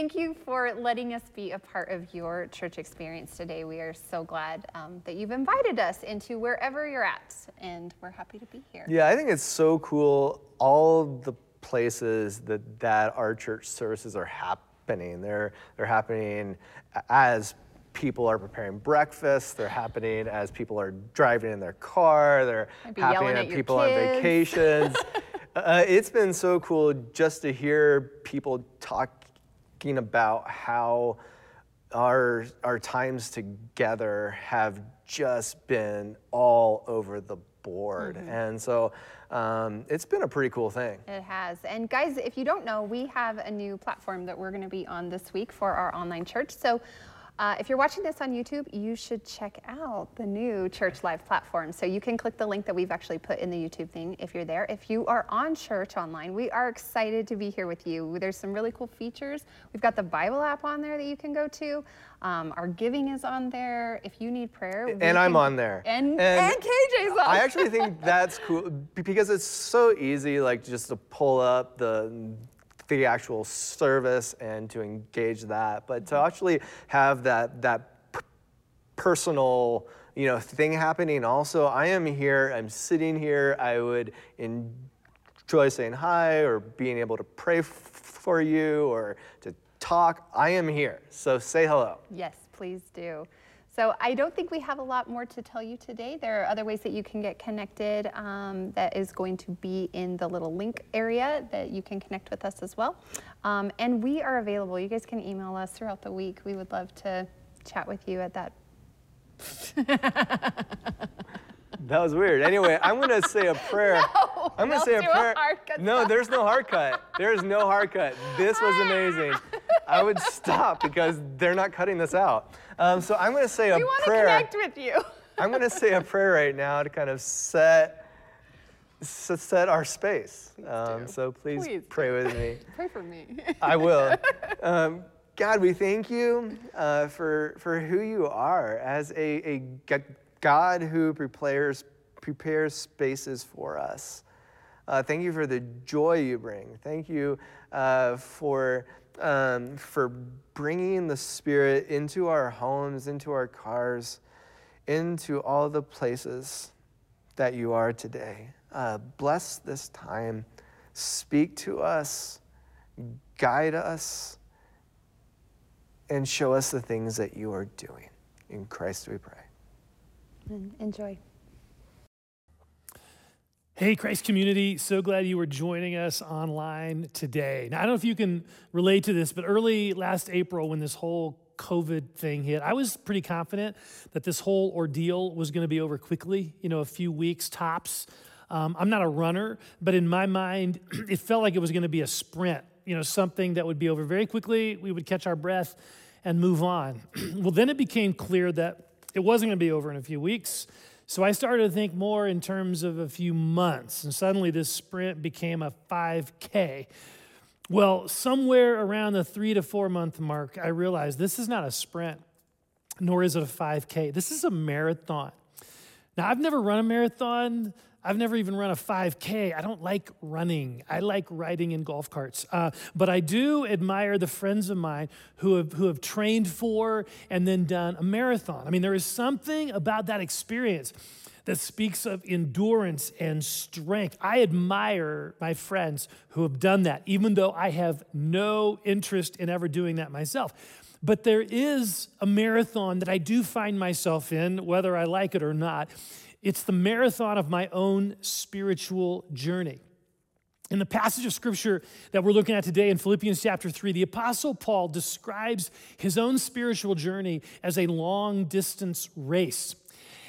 thank you for letting us be a part of your church experience today. We are so glad um, that you've invited us into wherever you're at, and we're happy to be here. Yeah, I think it's so cool. All the places that that our church services are happening. They're they're happening as people are preparing breakfast. They're happening as people are driving in their car. They're happening yelling at at your people on vacations. uh, it's been so cool just to hear people talking about how our our times together have just been all over the board, Mm-hmm. and so um, it's been a pretty cool thing. It has. And guys, if you don't know, we have a new platform that we're going to be on this week for our online church. So uh, if you're watching this on YouTube, you should check out the new Church Live platform. So you can click the link that we've actually put in the YouTube thing if you're there. If you are on church online, we are excited to be here with you. There's some really cool features. We've got the Bible app on there that you can go to. Um, our giving is on there. If you need prayer, we And I'm on there. And, and, KJ's on. I actually think that's cool because it's so easy, like just to pull up the the actual service and to engage that, but to mm-hmm. actually have that that personal you know thing happening. Also, I am here. I'm sitting here. I would enjoy saying hi or being able to pray f- for you or to talk. I am here. So say hello. Yes, please do. So I don't think we have a lot more to tell you today. There are other ways that you can get connected um, that is going to be in the little link area that you can connect with us as well. Um, and we are available. You guys can email us throughout the week. We would love to chat with you at that. That was weird. Anyway, I'm gonna say a prayer. No, I'm gonna say a a prayer. hard cut. No, there's no hard cut. There's no hard cut. This was amazing. I would stop because they're not cutting this out. Um, so I'm gonna say a We want to prayer. connect with you. I'm gonna say a prayer right now to kind of set set our space. Um, so please, Please. pray with me. Pray for me. I will. Um, God, we thank you uh, for, for who you are as a, a God who prepares, prepares spaces for us. Uh, thank you for the joy you bring. Thank you uh, for, um, for bringing the Spirit into our homes, into our cars, into all the places that you are today. Uh, bless this time. Speak to us, guide us, and show us the things that you are doing. In Christ we pray. Enjoy. Hey, Christ community, so glad you were joining us online today. Now, I don't know if you can relate to this, but early last April, when this whole COVID thing hit, I was pretty confident that this whole ordeal was going to be over quickly, you know, a few weeks tops. Um, I'm not a runner, but in my mind, it felt like it was going to be a sprint, you know, something that would be over very quickly. We would catch our breath and move on. well, then it became clear that it wasn't going to be over in a few weeks. So I started to think more in terms of a few months, and suddenly this sprint became a 5K. Well, somewhere around the three to four month mark, I realized this is not a sprint, nor is it a 5K. This is a marathon. Now, I've never run a marathon. I've never even run a 5K. I don't like running. I like riding in golf carts. Uh, but I do admire the friends of mine who have, who have trained for and then done a marathon. I mean, there is something about that experience that speaks of endurance and strength. I admire my friends who have done that, even though I have no interest in ever doing that myself. But there is a marathon that I do find myself in, whether I like it or not. It's the marathon of my own spiritual journey. In the passage of scripture that we're looking at today in Philippians chapter 3, the apostle Paul describes his own spiritual journey as a long distance race.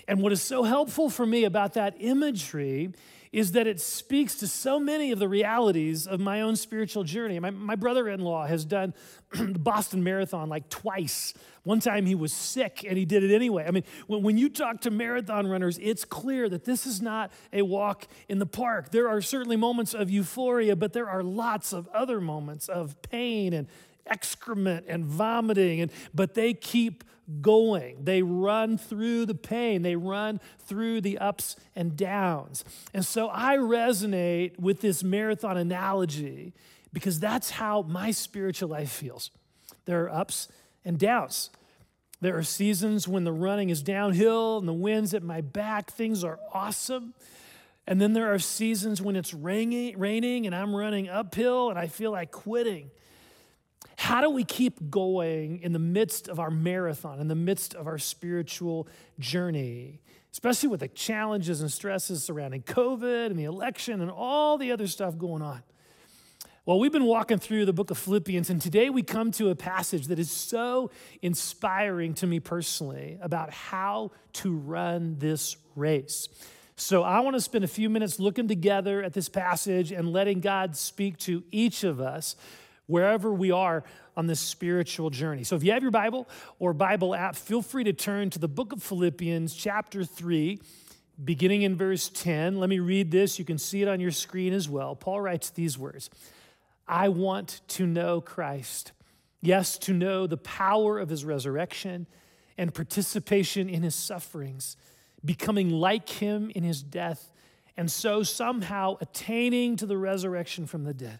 And what is so helpful for me about that imagery is that it speaks to so many of the realities of my own spiritual journey. My, my brother in law has done the Boston Marathon like twice. One time he was sick and he did it anyway. I mean, when, when you talk to marathon runners, it's clear that this is not a walk in the park. There are certainly moments of euphoria, but there are lots of other moments of pain and excrement and vomiting and but they keep going they run through the pain they run through the ups and downs and so i resonate with this marathon analogy because that's how my spiritual life feels There are ups and downs. There are seasons when the running is downhill and the wind's at my back, things are awesome. And then there are seasons when it's raining, raining and I'm running uphill and I feel like quitting. How do we keep going in the midst of our marathon, in the midst of our spiritual journey, especially with the challenges and stresses surrounding COVID and the election and all the other stuff going on? Well, we've been walking through the book of Philippians, and today we come to a passage that is so inspiring to me personally about how to run this race. So, I want to spend a few minutes looking together at this passage and letting God speak to each of us wherever we are on this spiritual journey. So, if you have your Bible or Bible app, feel free to turn to the book of Philippians, chapter 3, beginning in verse 10. Let me read this. You can see it on your screen as well. Paul writes these words I want to know Christ. Yes, to know the power of his resurrection and participation in his sufferings, becoming like him in his death, and so somehow attaining to the resurrection from the dead.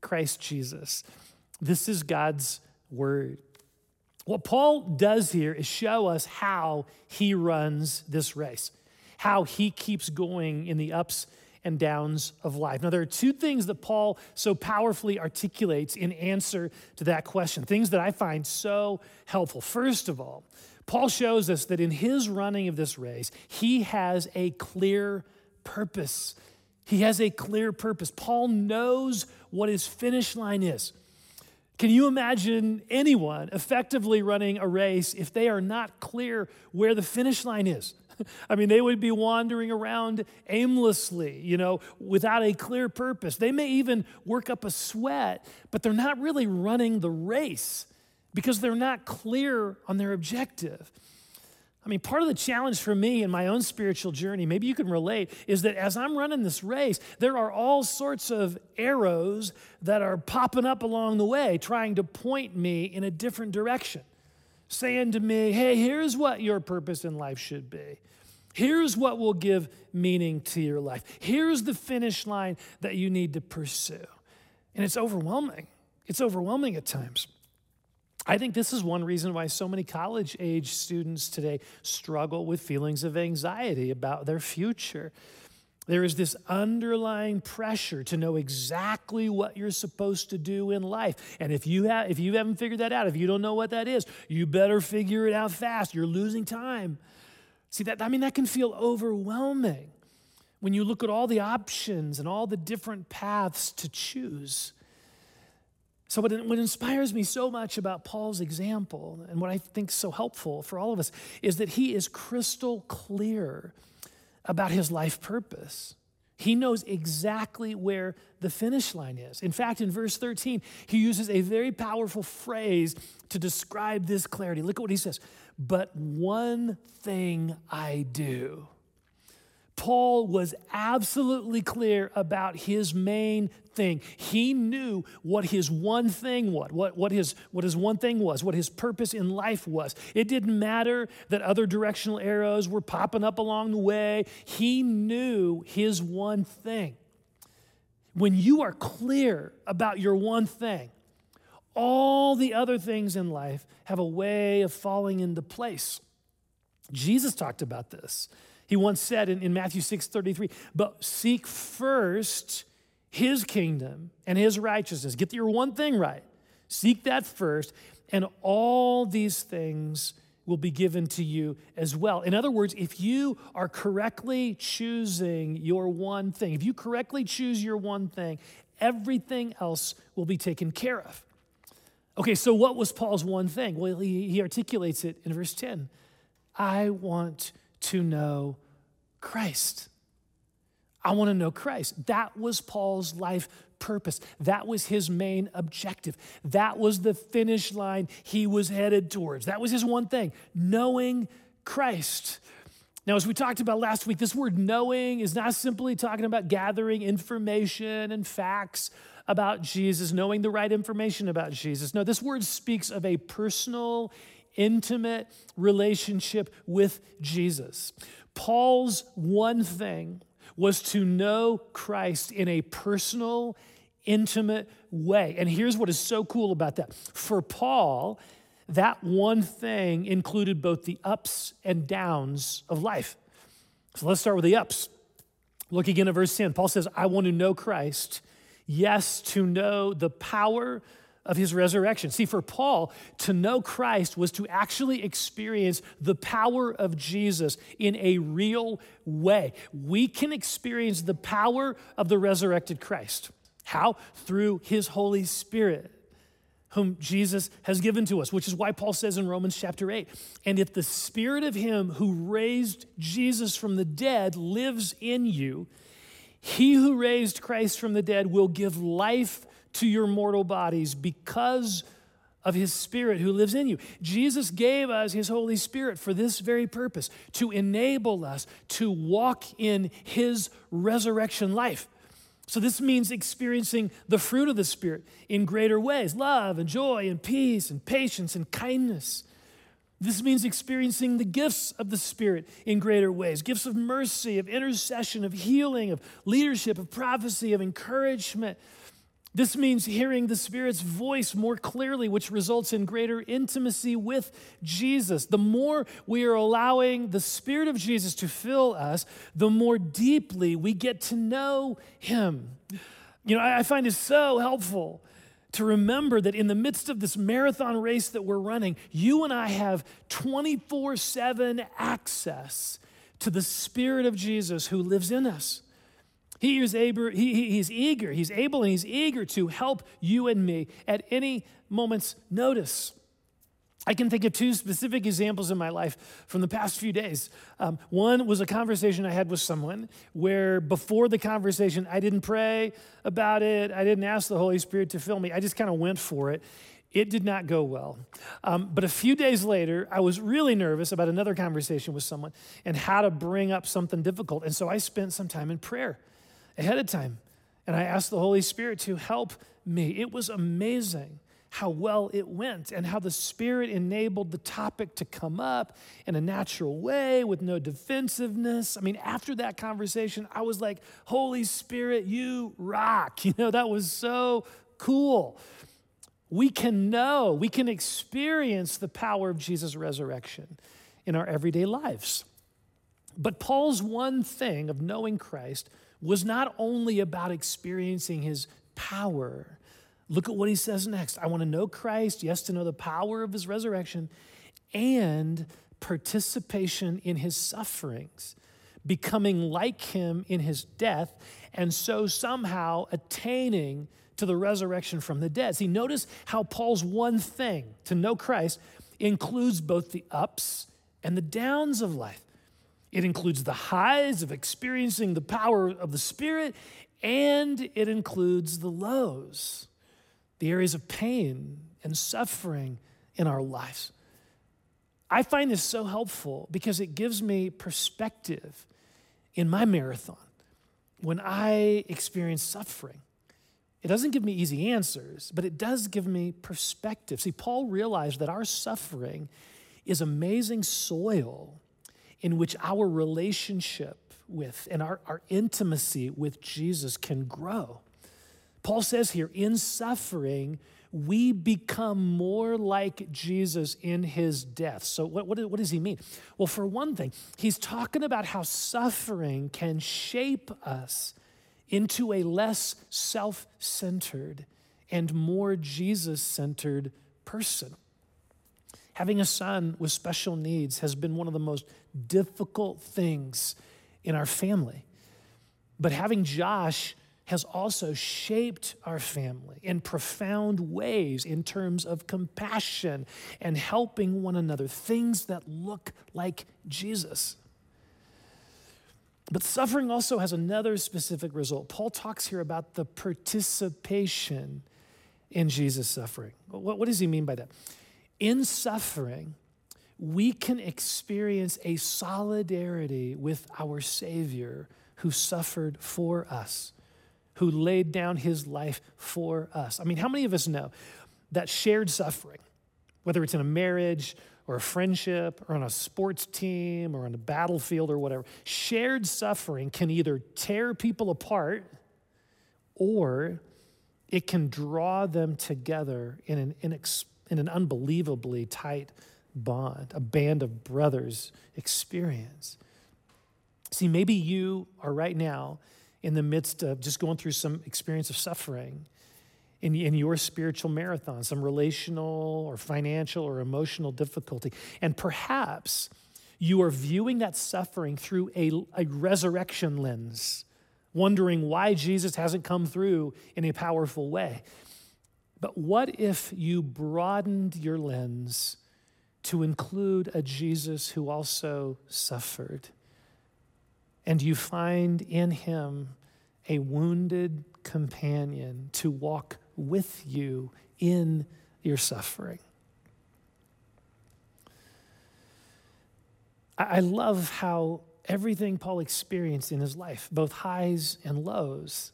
Christ Jesus. This is God's word. What Paul does here is show us how he runs this race how he keeps going in the ups and downs of life. Now, there are two things that Paul so powerfully articulates in answer to that question, things that I find so helpful. First of all, Paul shows us that in his running of this race, he has a clear purpose. He has a clear purpose. Paul knows what his finish line is. Can you imagine anyone effectively running a race if they are not clear where the finish line is? I mean, they would be wandering around aimlessly, you know, without a clear purpose. They may even work up a sweat, but they're not really running the race because they're not clear on their objective. I mean, part of the challenge for me in my own spiritual journey, maybe you can relate, is that as I'm running this race, there are all sorts of arrows that are popping up along the way, trying to point me in a different direction saying to me, hey, here's what your purpose in life should be. Here's what will give meaning to your life. Here's the finish line that you need to pursue. And it's overwhelming. It's overwhelming at times. I think this is one reason why so many college age students today struggle with feelings of anxiety about their future. There is this underlying pressure to know exactly what you're supposed to do in life. And if you, have, if you haven't figured that out, if you don't know what that is, you better figure it out fast. You're losing time. See, that, I mean, that can feel overwhelming when you look at all the options and all the different paths to choose. So, what, what inspires me so much about Paul's example and what I think is so helpful for all of us is that he is crystal clear about his life purpose. He knows exactly where the finish line is. In fact, in verse 13, he uses a very powerful phrase to describe this clarity. Look at what he says. But one thing I do. Paul was absolutely clear about his main thing. He knew what his one thing was, what, what, his, what his one thing was, what his purpose in life was. It didn't matter that other directional arrows were popping up along the way. He knew his one thing. When you are clear about your one thing, all the other things in life have a way of falling into place. Jesus talked about this. He once said in, in Matthew 6 33, but seek first his kingdom and his righteousness. Get your one thing right. Seek that first, and all these things will be given to you as well. In other words, if you are correctly choosing your one thing, if you correctly choose your one thing, everything else will be taken care of. Okay, so what was Paul's one thing? Well, he, he articulates it in verse 10 I want to know Christ. I want to know Christ. That was Paul's life purpose. That was his main objective. That was the finish line he was headed towards. That was his one thing knowing Christ. Now, as we talked about last week, this word knowing is not simply talking about gathering information and facts about Jesus, knowing the right information about Jesus. No, this word speaks of a personal, intimate relationship with Jesus. Paul's one thing was to know Christ in a personal, intimate way. And here's what is so cool about that. For Paul, that one thing included both the ups and downs of life. So let's start with the ups. Look again at verse 10. Paul says, I want to know Christ. Yes, to know the power of his resurrection. See, for Paul, to know Christ was to actually experience the power of Jesus in a real way. We can experience the power of the resurrected Christ. How? Through his Holy Spirit whom Jesus has given to us, which is why Paul says in Romans chapter 8, and if the spirit of him who raised Jesus from the dead lives in you, he who raised Christ from the dead will give life to your mortal bodies because of his spirit who lives in you. Jesus gave us his Holy Spirit for this very purpose to enable us to walk in his resurrection life. So, this means experiencing the fruit of the Spirit in greater ways love and joy and peace and patience and kindness. This means experiencing the gifts of the Spirit in greater ways gifts of mercy, of intercession, of healing, of leadership, of prophecy, of encouragement, this means hearing the Spirit's voice more clearly, which results in greater intimacy with Jesus. The more we are allowing the Spirit of Jesus to fill us, the more deeply we get to know Him. You know, I find it so helpful to remember that in the midst of this marathon race that we're running, you and I have 24 7 access to the Spirit of Jesus who lives in us. He is able, he, he's eager, he's able, and he's eager to help you and me at any moment's notice. I can think of two specific examples in my life from the past few days. Um, one was a conversation I had with someone where before the conversation, I didn't pray about it, I didn't ask the Holy Spirit to fill me, I just kind of went for it. It did not go well. Um, but a few days later, I was really nervous about another conversation with someone and how to bring up something difficult. And so I spent some time in prayer ahead of time. And I asked the Holy Spirit to help me. It was amazing how well it went and how the Spirit enabled the topic to come up in a natural way with no defensiveness. I mean, after that conversation, I was like, Holy Spirit, you rock. You know, that was so cool. We can know, we can experience the power of Jesus' resurrection in our everyday lives. But Paul's one thing of knowing Christ was not only about experiencing his power. Look at what he says next. I want to know Christ, yes, to know the power of his resurrection, and participation in his sufferings, becoming like him in his death, and so somehow attaining to the resurrection from the dead. See, notice how Paul's one thing to know Christ includes both the ups and the downs of life. It includes the highs of experiencing the power of the Spirit, and it includes the lows, the areas of pain and suffering in our lives. I find this so helpful because it gives me perspective in my marathon when I experience suffering. It doesn't give me easy answers, but it does give me perspective. See, Paul realized that our suffering is amazing soil in which our relationship with and our, our intimacy with Jesus can grow. Paul says here, in suffering, we become more like Jesus in his death. So, what, what, what, does he mean? Well, for one thing, he's talking about how suffering can shape us into a less self centered and more Jesus centered person. Having a son with special needs has been one of the most difficult things in our family. But having Josh has also shaped our family in profound ways in terms of compassion and helping one another, things that look like Jesus. But suffering also has another specific result. Paul talks here about the participation in Jesus' suffering. What, what, does he mean by that? In suffering, we can experience a solidarity with our Savior who suffered for us, who laid down his life for us. I mean, how many of us know that shared suffering, whether it's in a marriage or a friendship or on a sports team or on a battlefield or whatever, shared suffering can either tear people apart or it can draw them together in an, inex- in an unbelievably tight bond, a band of brothers experience. See, maybe you are right now in the midst of just going through some experience of suffering in, in your spiritual marathon, some relational or financial or emotional difficulty. And perhaps you are viewing that suffering through a, a resurrection lens, wondering why Jesus hasn't come through in a powerful way. But what if you broadened your lens to include a Jesus who also suffered? And you find in him a wounded companion to walk with you in your suffering. I love how everything Paul experienced in his life, both highs and lows,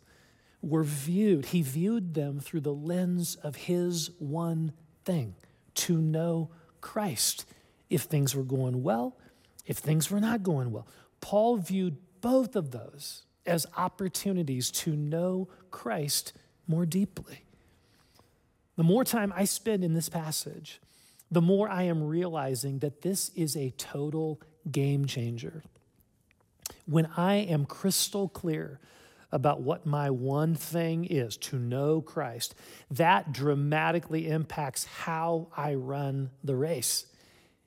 were viewed. He viewed them through the lens of his one thing to know Christ. If things were going well, if things were not going well. Paul viewed both of those as opportunities to know Christ more deeply. The more time I spend in this passage, the more I am realizing that this is a total game changer. When I am crystal clear about what my one thing is to know Christ, that dramatically impacts how I run the race.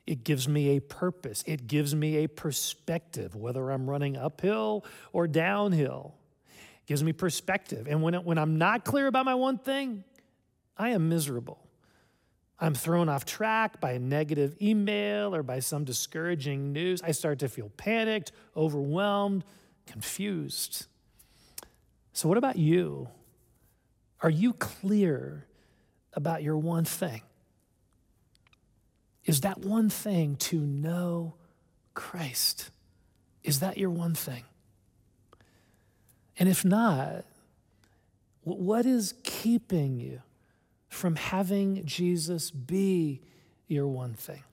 It gives me a purpose, it gives me a perspective, whether I'm running uphill or downhill. It gives me perspective. And when, it, when I'm not clear about my one thing, I am miserable. I'm thrown off track by a negative email or by some discouraging news. I start to feel panicked, overwhelmed, confused. So, what about you? Are you clear about your one thing? Is that one thing to know Christ? Is that your one thing? And if not, what is keeping you from having Jesus be your one thing.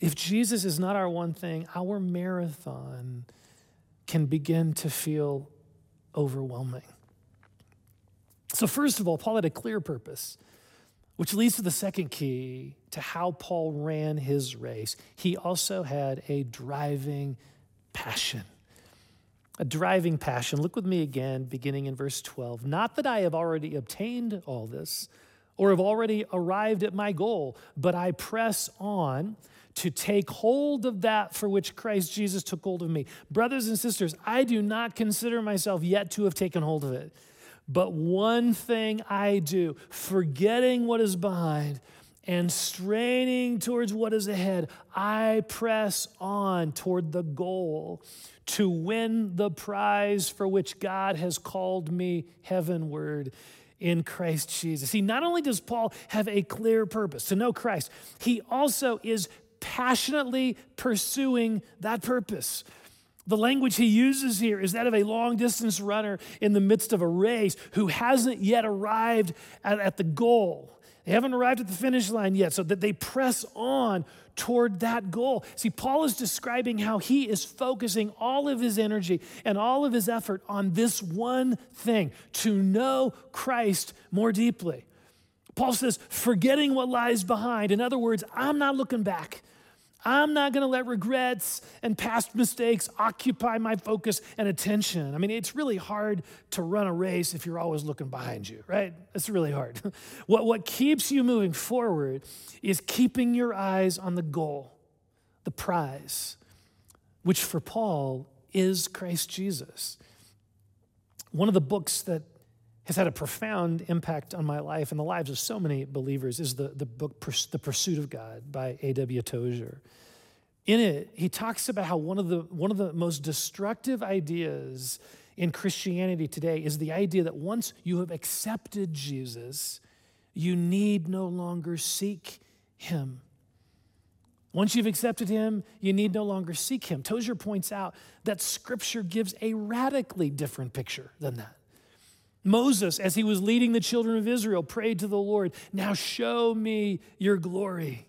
If Jesus is not our one thing, our marathon can begin to feel overwhelming. So, first of all, Paul had a clear purpose, which leads to the second key to how Paul ran his race. He also had a driving passion a driving passion. Look with me again, beginning in verse 12. Not that I have already obtained all this or have already arrived at my goal, but I press on to take hold of that for which Christ Jesus took hold of me. Brothers and sisters, I do not consider myself yet to have taken hold of it. But one thing I do, forgetting what is behind and straining towards what is ahead, I press on toward the goal to win the prize for which God has called me heavenward in Christ Jesus. See, not only does Paul have a clear purpose to know Christ, he also is passionately pursuing that purpose. The language he uses here is that of a long distance runner in the midst of a race who hasn't yet arrived at, at the goal. They haven't arrived at the finish line yet, so that they press on toward that goal. See, Paul is describing how he is focusing all of his energy and all of his effort on this one thing to know Christ more deeply. Paul says, forgetting what lies behind. In other words, I'm not looking back. I'm not going to let regrets and past mistakes occupy my focus and attention. I mean, it's really hard to run a race if you're always looking behind you, right? It's really hard. what, what keeps you moving forward is keeping your eyes on the goal, the prize, which for Paul is Christ Jesus. One of the books that has had a profound impact on my life and the lives of so many believers is the, the book The Pursuit of God by A.W. Tozer. In it, he talks about how one of the, one of the most destructive ideas in Christianity today is the idea that once you have accepted Jesus, you need no longer seek him. Once you've accepted him, you need no longer seek him. Tozer points out that scripture gives a radically different picture than that. Moses, as he was leading the children of Israel, prayed to the Lord, Now show me your glory.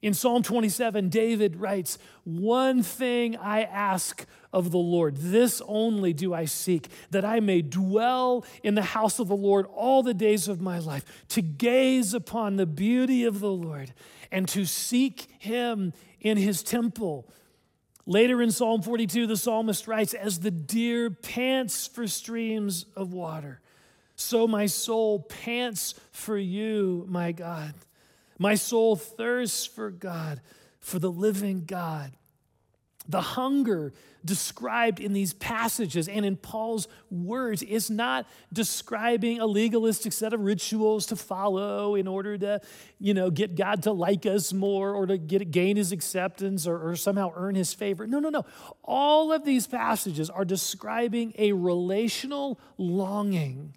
In Psalm 27, David writes, One thing I ask of the Lord, this only do I seek, that I may dwell in the house of the Lord all the days of my life, to gaze upon the beauty of the Lord and to seek him in his temple. Later in Psalm 42, the psalmist writes, As the deer pants for streams of water, so my soul pants for you, my God. My soul thirsts for God, for the living God. The hunger described in these passages and in Paul's words is not describing a legalistic set of rituals to follow in order to, you know, get God to like us more or to get gain his acceptance or, or somehow earn his favor. No, no, no. All of these passages are describing a relational longing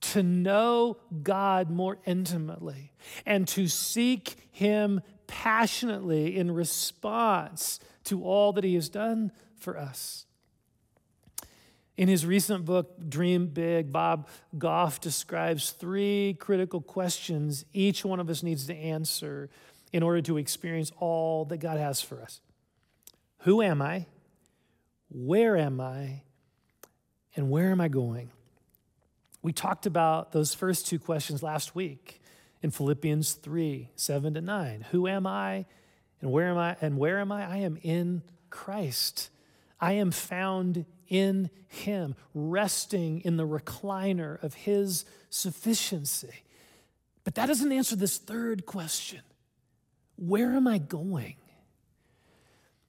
to know God more intimately and to seek Him passionately in response to all that He has done for us. In his recent book, Dream Big, Bob Goff describes three critical questions each one of us needs to answer in order to experience all that God has for us Who am I? Where am I? And where am I going? We talked about those first two questions last week in Philippians 3 7 to 9. Who am I and where am I? And where am I? I am in Christ. I am found in Him, resting in the recliner of His sufficiency. But that doesn't answer this third question Where am I going?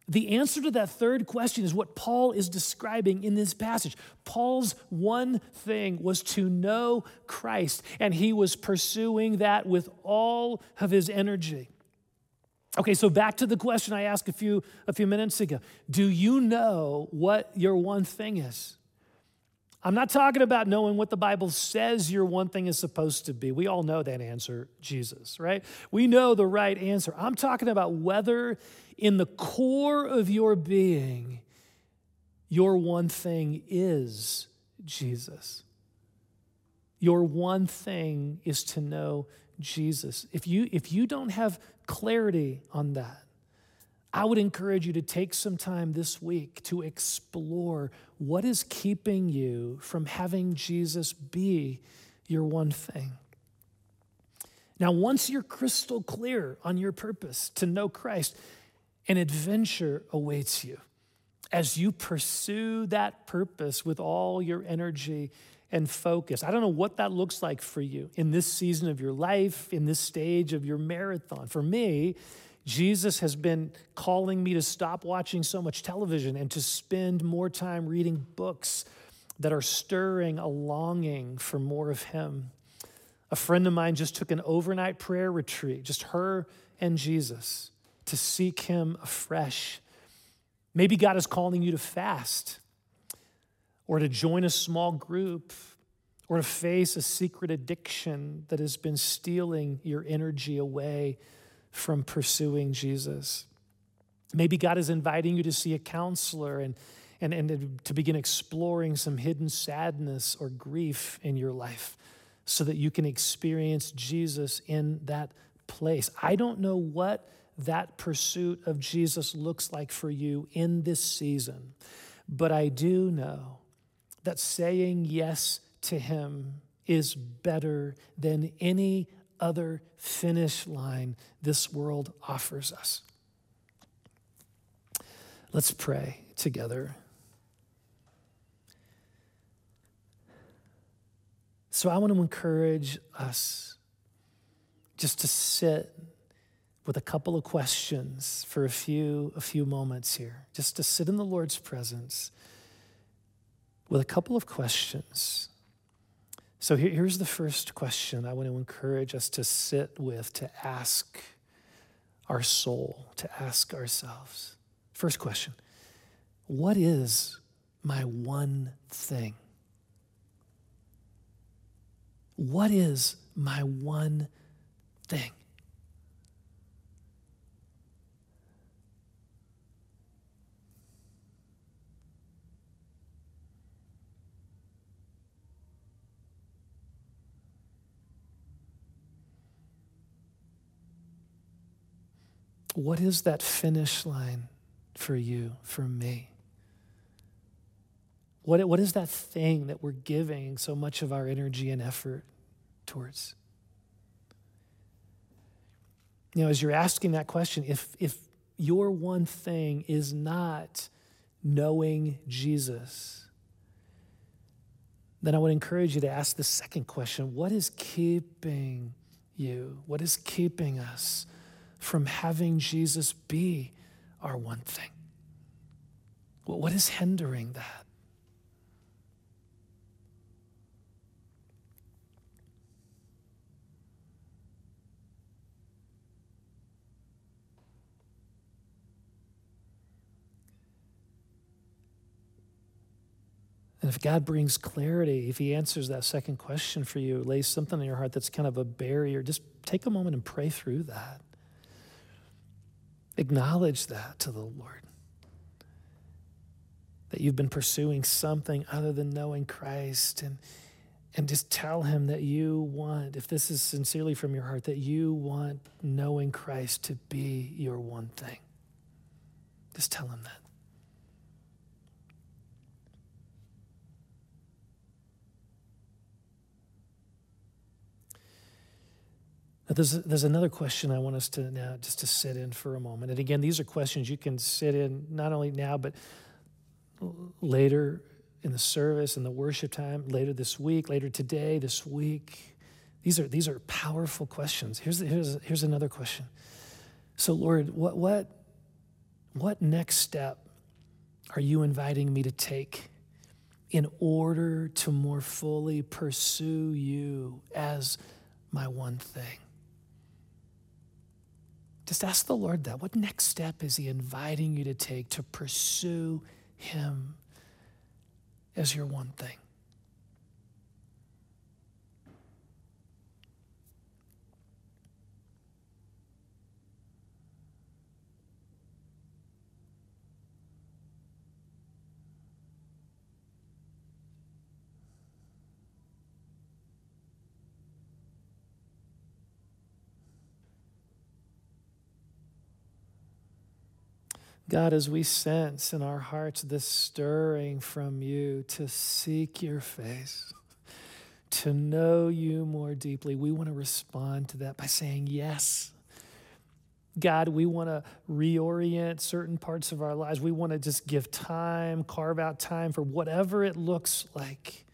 The answer to that third question is what Paul is describing in this passage. Paul's one thing was to know Christ, and he was pursuing that with all of his energy. Okay, so back to the question I asked a few, a few minutes ago Do you know what your one thing is? I'm not talking about knowing what the Bible says your one thing is supposed to be. We all know that answer, Jesus, right? We know the right answer. I'm talking about whether in the core of your being, your one thing is Jesus. Your one thing is to know Jesus. If you, if you don't have clarity on that, I would encourage you to take some time this week to explore what is keeping you from having Jesus be your one thing. Now, once you're crystal clear on your purpose to know Christ, an adventure awaits you as you pursue that purpose with all your energy and focus. I don't know what that looks like for you in this season of your life, in this stage of your marathon. For me, Jesus has been calling me to stop watching so much television and to spend more time reading books that are stirring a longing for more of Him. A friend of mine just took an overnight prayer retreat, just her and Jesus, to seek Him afresh. Maybe God is calling you to fast or to join a small group or to face a secret addiction that has been stealing your energy away from pursuing Jesus. Maybe God is inviting you to see a counselor and, and, and to begin exploring some hidden sadness or grief in your life so that you can experience Jesus in that place. I don't know what that pursuit of Jesus looks like for you in this season, but I do know that saying yes to Him is better than any other finish line this world offers us. Let's pray together. So I want to encourage us just to sit with a couple of questions for a few a few moments here. Just to sit in the Lord's presence with a couple of questions so here, here's the first question I want to encourage us to sit with, to ask our soul to ask ourselves. First question What is my one thing? What is my one thing? What is that finish line for you, for me? What, what is that thing that we're giving so much of our energy and effort towards? You know, as you're asking that question, if, if your one thing is not knowing Jesus, then I would encourage you to ask the second question What is keeping you? What is keeping us from having Jesus be our one thing? What is hindering that? And if God brings clarity, if He answers that second question for you, lays something in your heart that's kind of a barrier, just take a moment and pray through that. Acknowledge that to the Lord. That you've been pursuing something other than knowing Christ and and just tell him that you want, if this is sincerely from your heart, that you want knowing Christ to be your one thing. Just tell him that. Now, there's, there's another question I want us to now just to sit in for a moment. And again, these are questions you can sit in not only now, but later in the service and the worship time, later this week, later today, this week. These are, these are powerful questions. Here's, here's, here's another question. So, Lord, what, what, what next step are you inviting me to take in order to more fully pursue you as my one thing? Just ask the Lord that. What next step is He inviting you to take to pursue Him as your one thing? God, as we sense in our hearts this stirring from you to seek your face, to know you more deeply, we want to respond to that by saying yes. God, we want to reorient certain parts of our lives. We want to just give time, carve out time for whatever it looks like.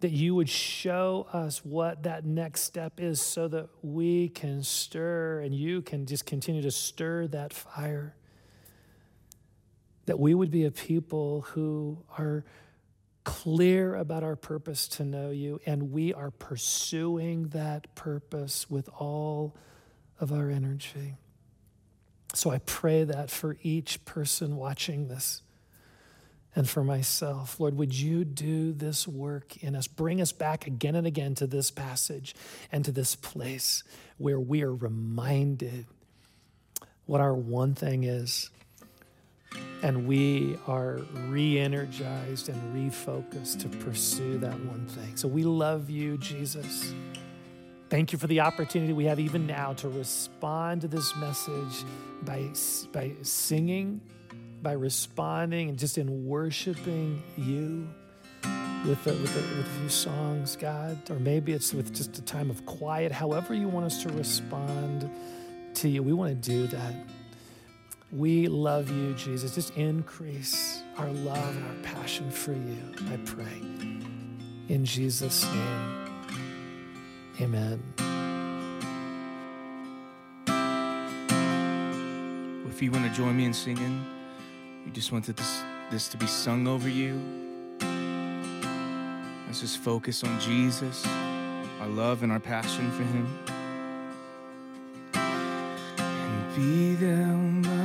That you would show us what that next step is so that we can stir and you can just continue to stir that fire that we would be a people who are clear about our purpose to know you, and we are pursuing that purpose with all of our energy. So I pray that for each person watching this and for myself. Lord, would you do this work in us? Bring us back again and again to this passage and to this place where we are reminded what our one thing is and we are re energized and refocused to pursue that one thing. So we love you, Jesus. Thank you for the opportunity we have even now to respond to this message by, by singing, by responding, and just in worshiping you with a, with, a, with a few songs, God. Or maybe it's with just a time of quiet, however you want us to respond to you. We want to do that. We love you, Jesus. Just increase our love and our passion for you, I pray. In Jesus' name, amen. If you want to join me in singing, you just wanted this, this to be sung over you. Let's just focus on Jesus, our love and our passion for Him. Be thou my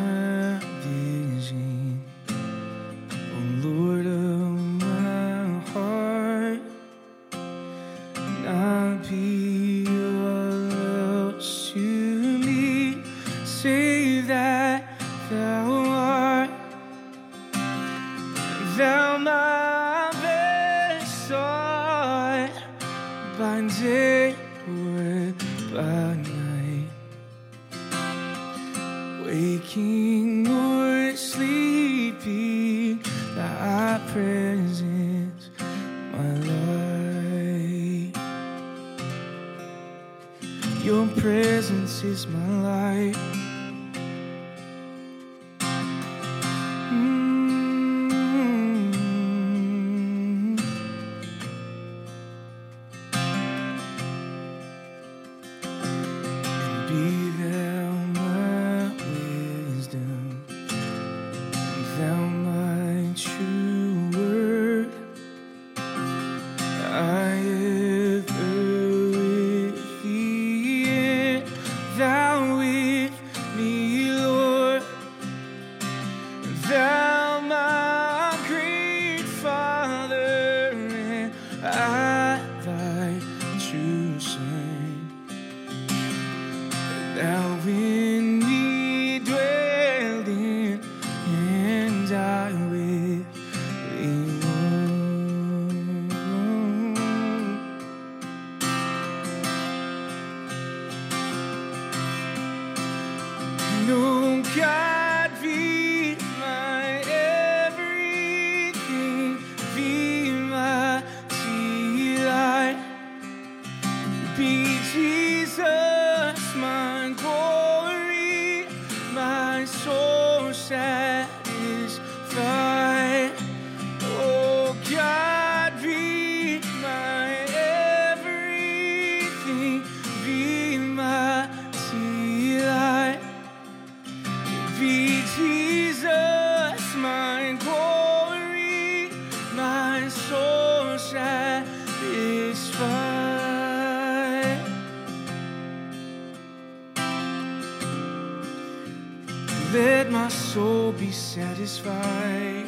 Your presence is my light. Soul satisfied. Satisfied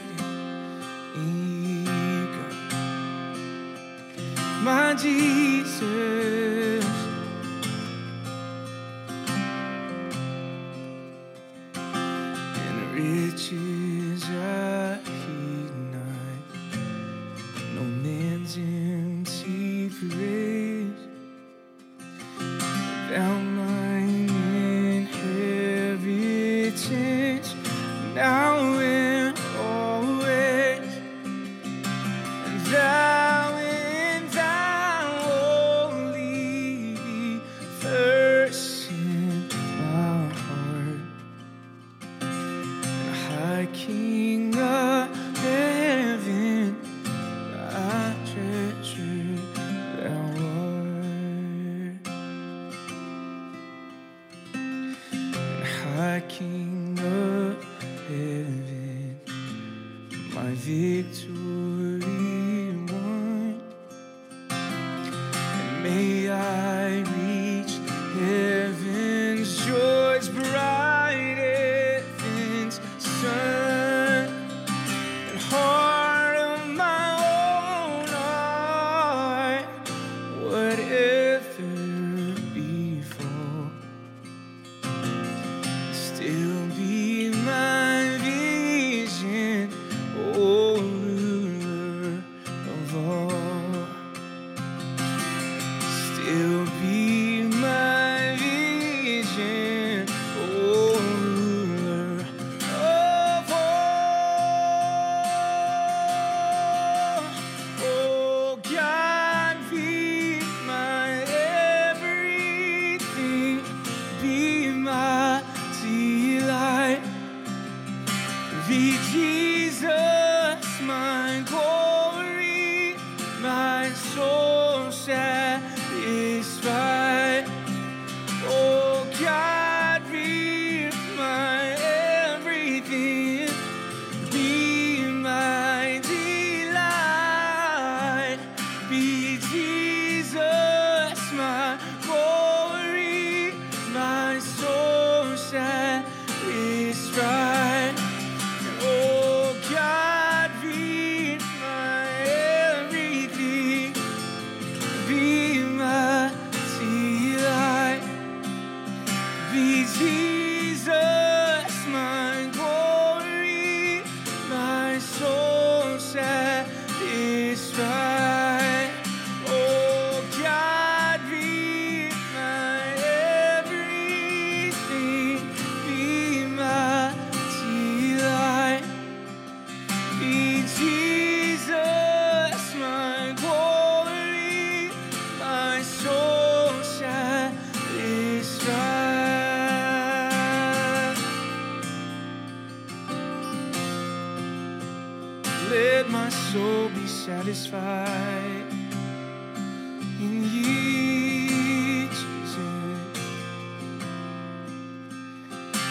in you, Jesus.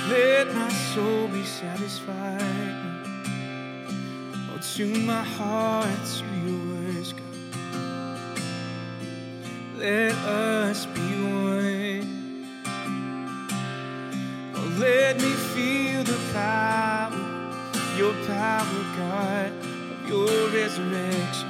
Let my soul be satisfied. Oh, tune my heart to your God. Let us be one. Oh, let me feel the power, your power, God, of your resurrection,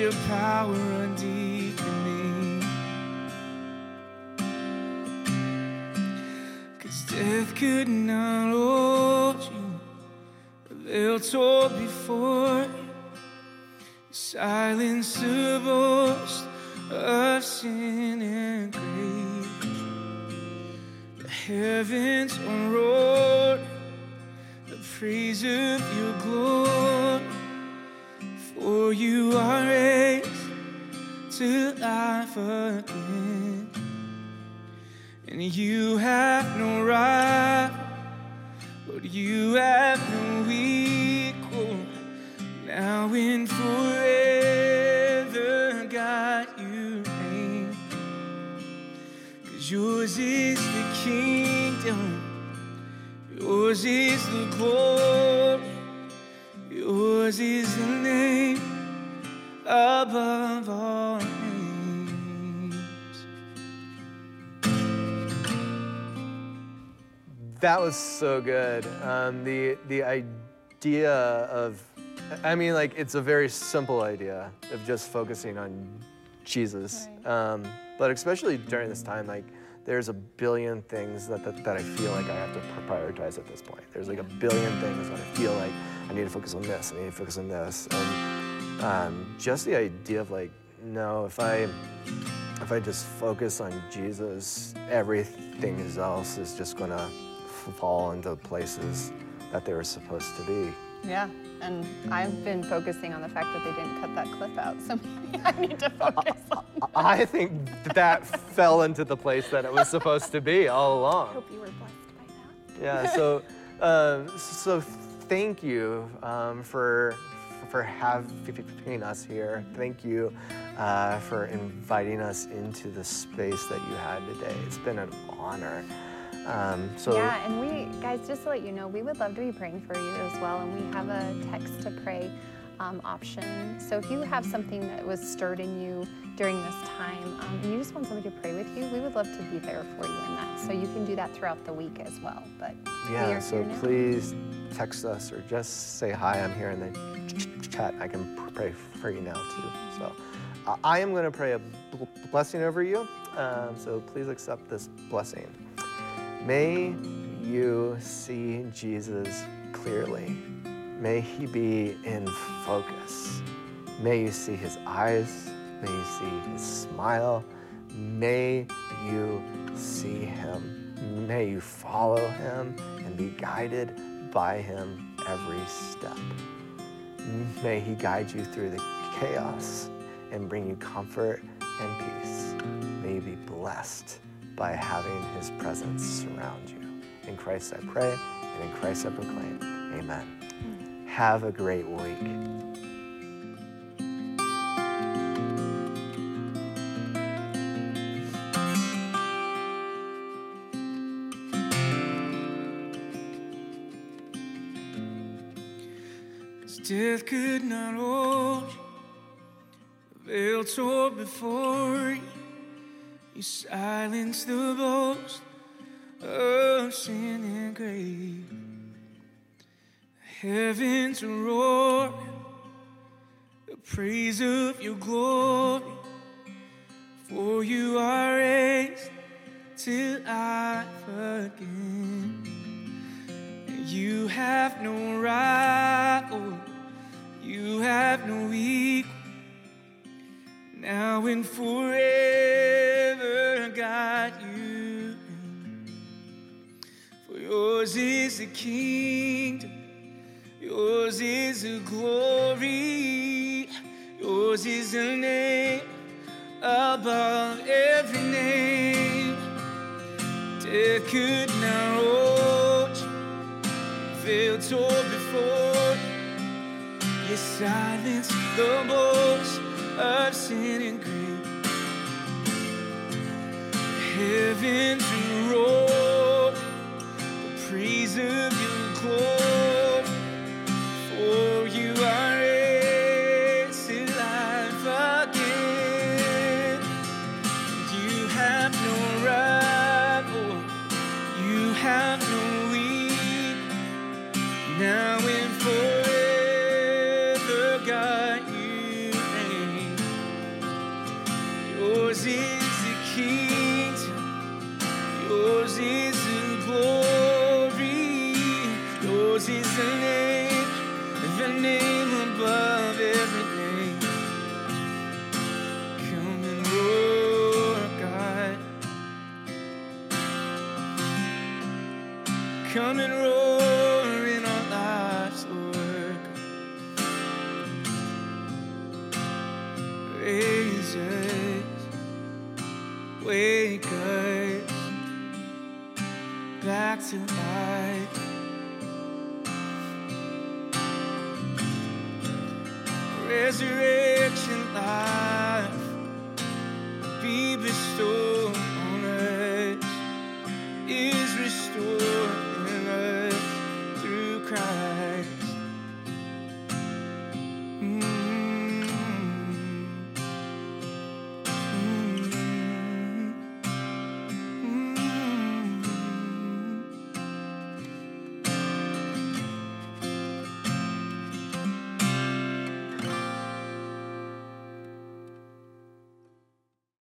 your power run deep in me. Cause death could not hold you. The veil tore before you. Silence the boast of sin and grave. The heavens unroared you have no rival, but you have no equal. Now and forever, God, you reign. Cause yours is the kingdom. Yours is the glory, yours is the name above all That was so good. Um, the the idea of, I mean, like it's a very simple idea of just focusing on Jesus. Um, but especially during this time, like there's a billion things that, that that I feel like I have to prioritize at this point. There's like a billion things that I feel like I need to focus on this. I need to focus on this, and um, just the idea of like, no, if I if I just focus on Jesus, everything else is just gonna fall into places that they were supposed to be. Yeah, and I've been focusing on the fact that they didn't cut that clip out, so maybe I need to focus on that. I think that fell into the place that it was supposed to be all I along. hope you were blessed by that. Yeah. So, um, so thank you um, for for having us here. Thank you uh, for inviting us into the space that you had today. It's been an honor. Um, so yeah, and we, guys, just to let you know, we would love to be praying for you as well. And we have a text to pray um, option. So if you have something that was stirred in you during this time um, and you just want somebody to pray with you, we would love to be there for you in that. So you can do that throughout the week as well. But we Yeah, are so please text us or just say hi. I'm here in the ch- ch- chat. I can pray for you now too. So uh, I am going to pray a bl- blessing over you. Um, so please accept this blessing. May you see Jesus clearly. May he be in focus. May you see his eyes. May you see his smile. May you see him. May you follow him and be guided by him every step. May he guide you through the chaos and bring you comfort and peace. May you be blessed by having his presence surround you. In Christ I pray, and in Christ I proclaim. Amen. Have a great week. Death could not hold you. The veil tore before you. You silenced the boast of sin and grave. The heavens roar the praise of your glory. For you are raised to life again. You have no rival, you have no equal. Now and forever, yours is the kingdom, Yours is the glory. Yours is the name above every name. Death could not hold you. Veil tore before you silence the boast of sin and grief. Heavens of your glory. For you are again. You have no rival. You have no equal. Now and forever, God, you reign. Yours is the kingdom. Yours is the name, the name above every name. Come and roar, God. Come and roar in our lives, Lord. Raise us, wake us back to life. resurrection life be bestowed.